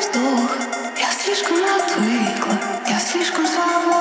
Вдох. Я слишком отвыкла, я слишком свободна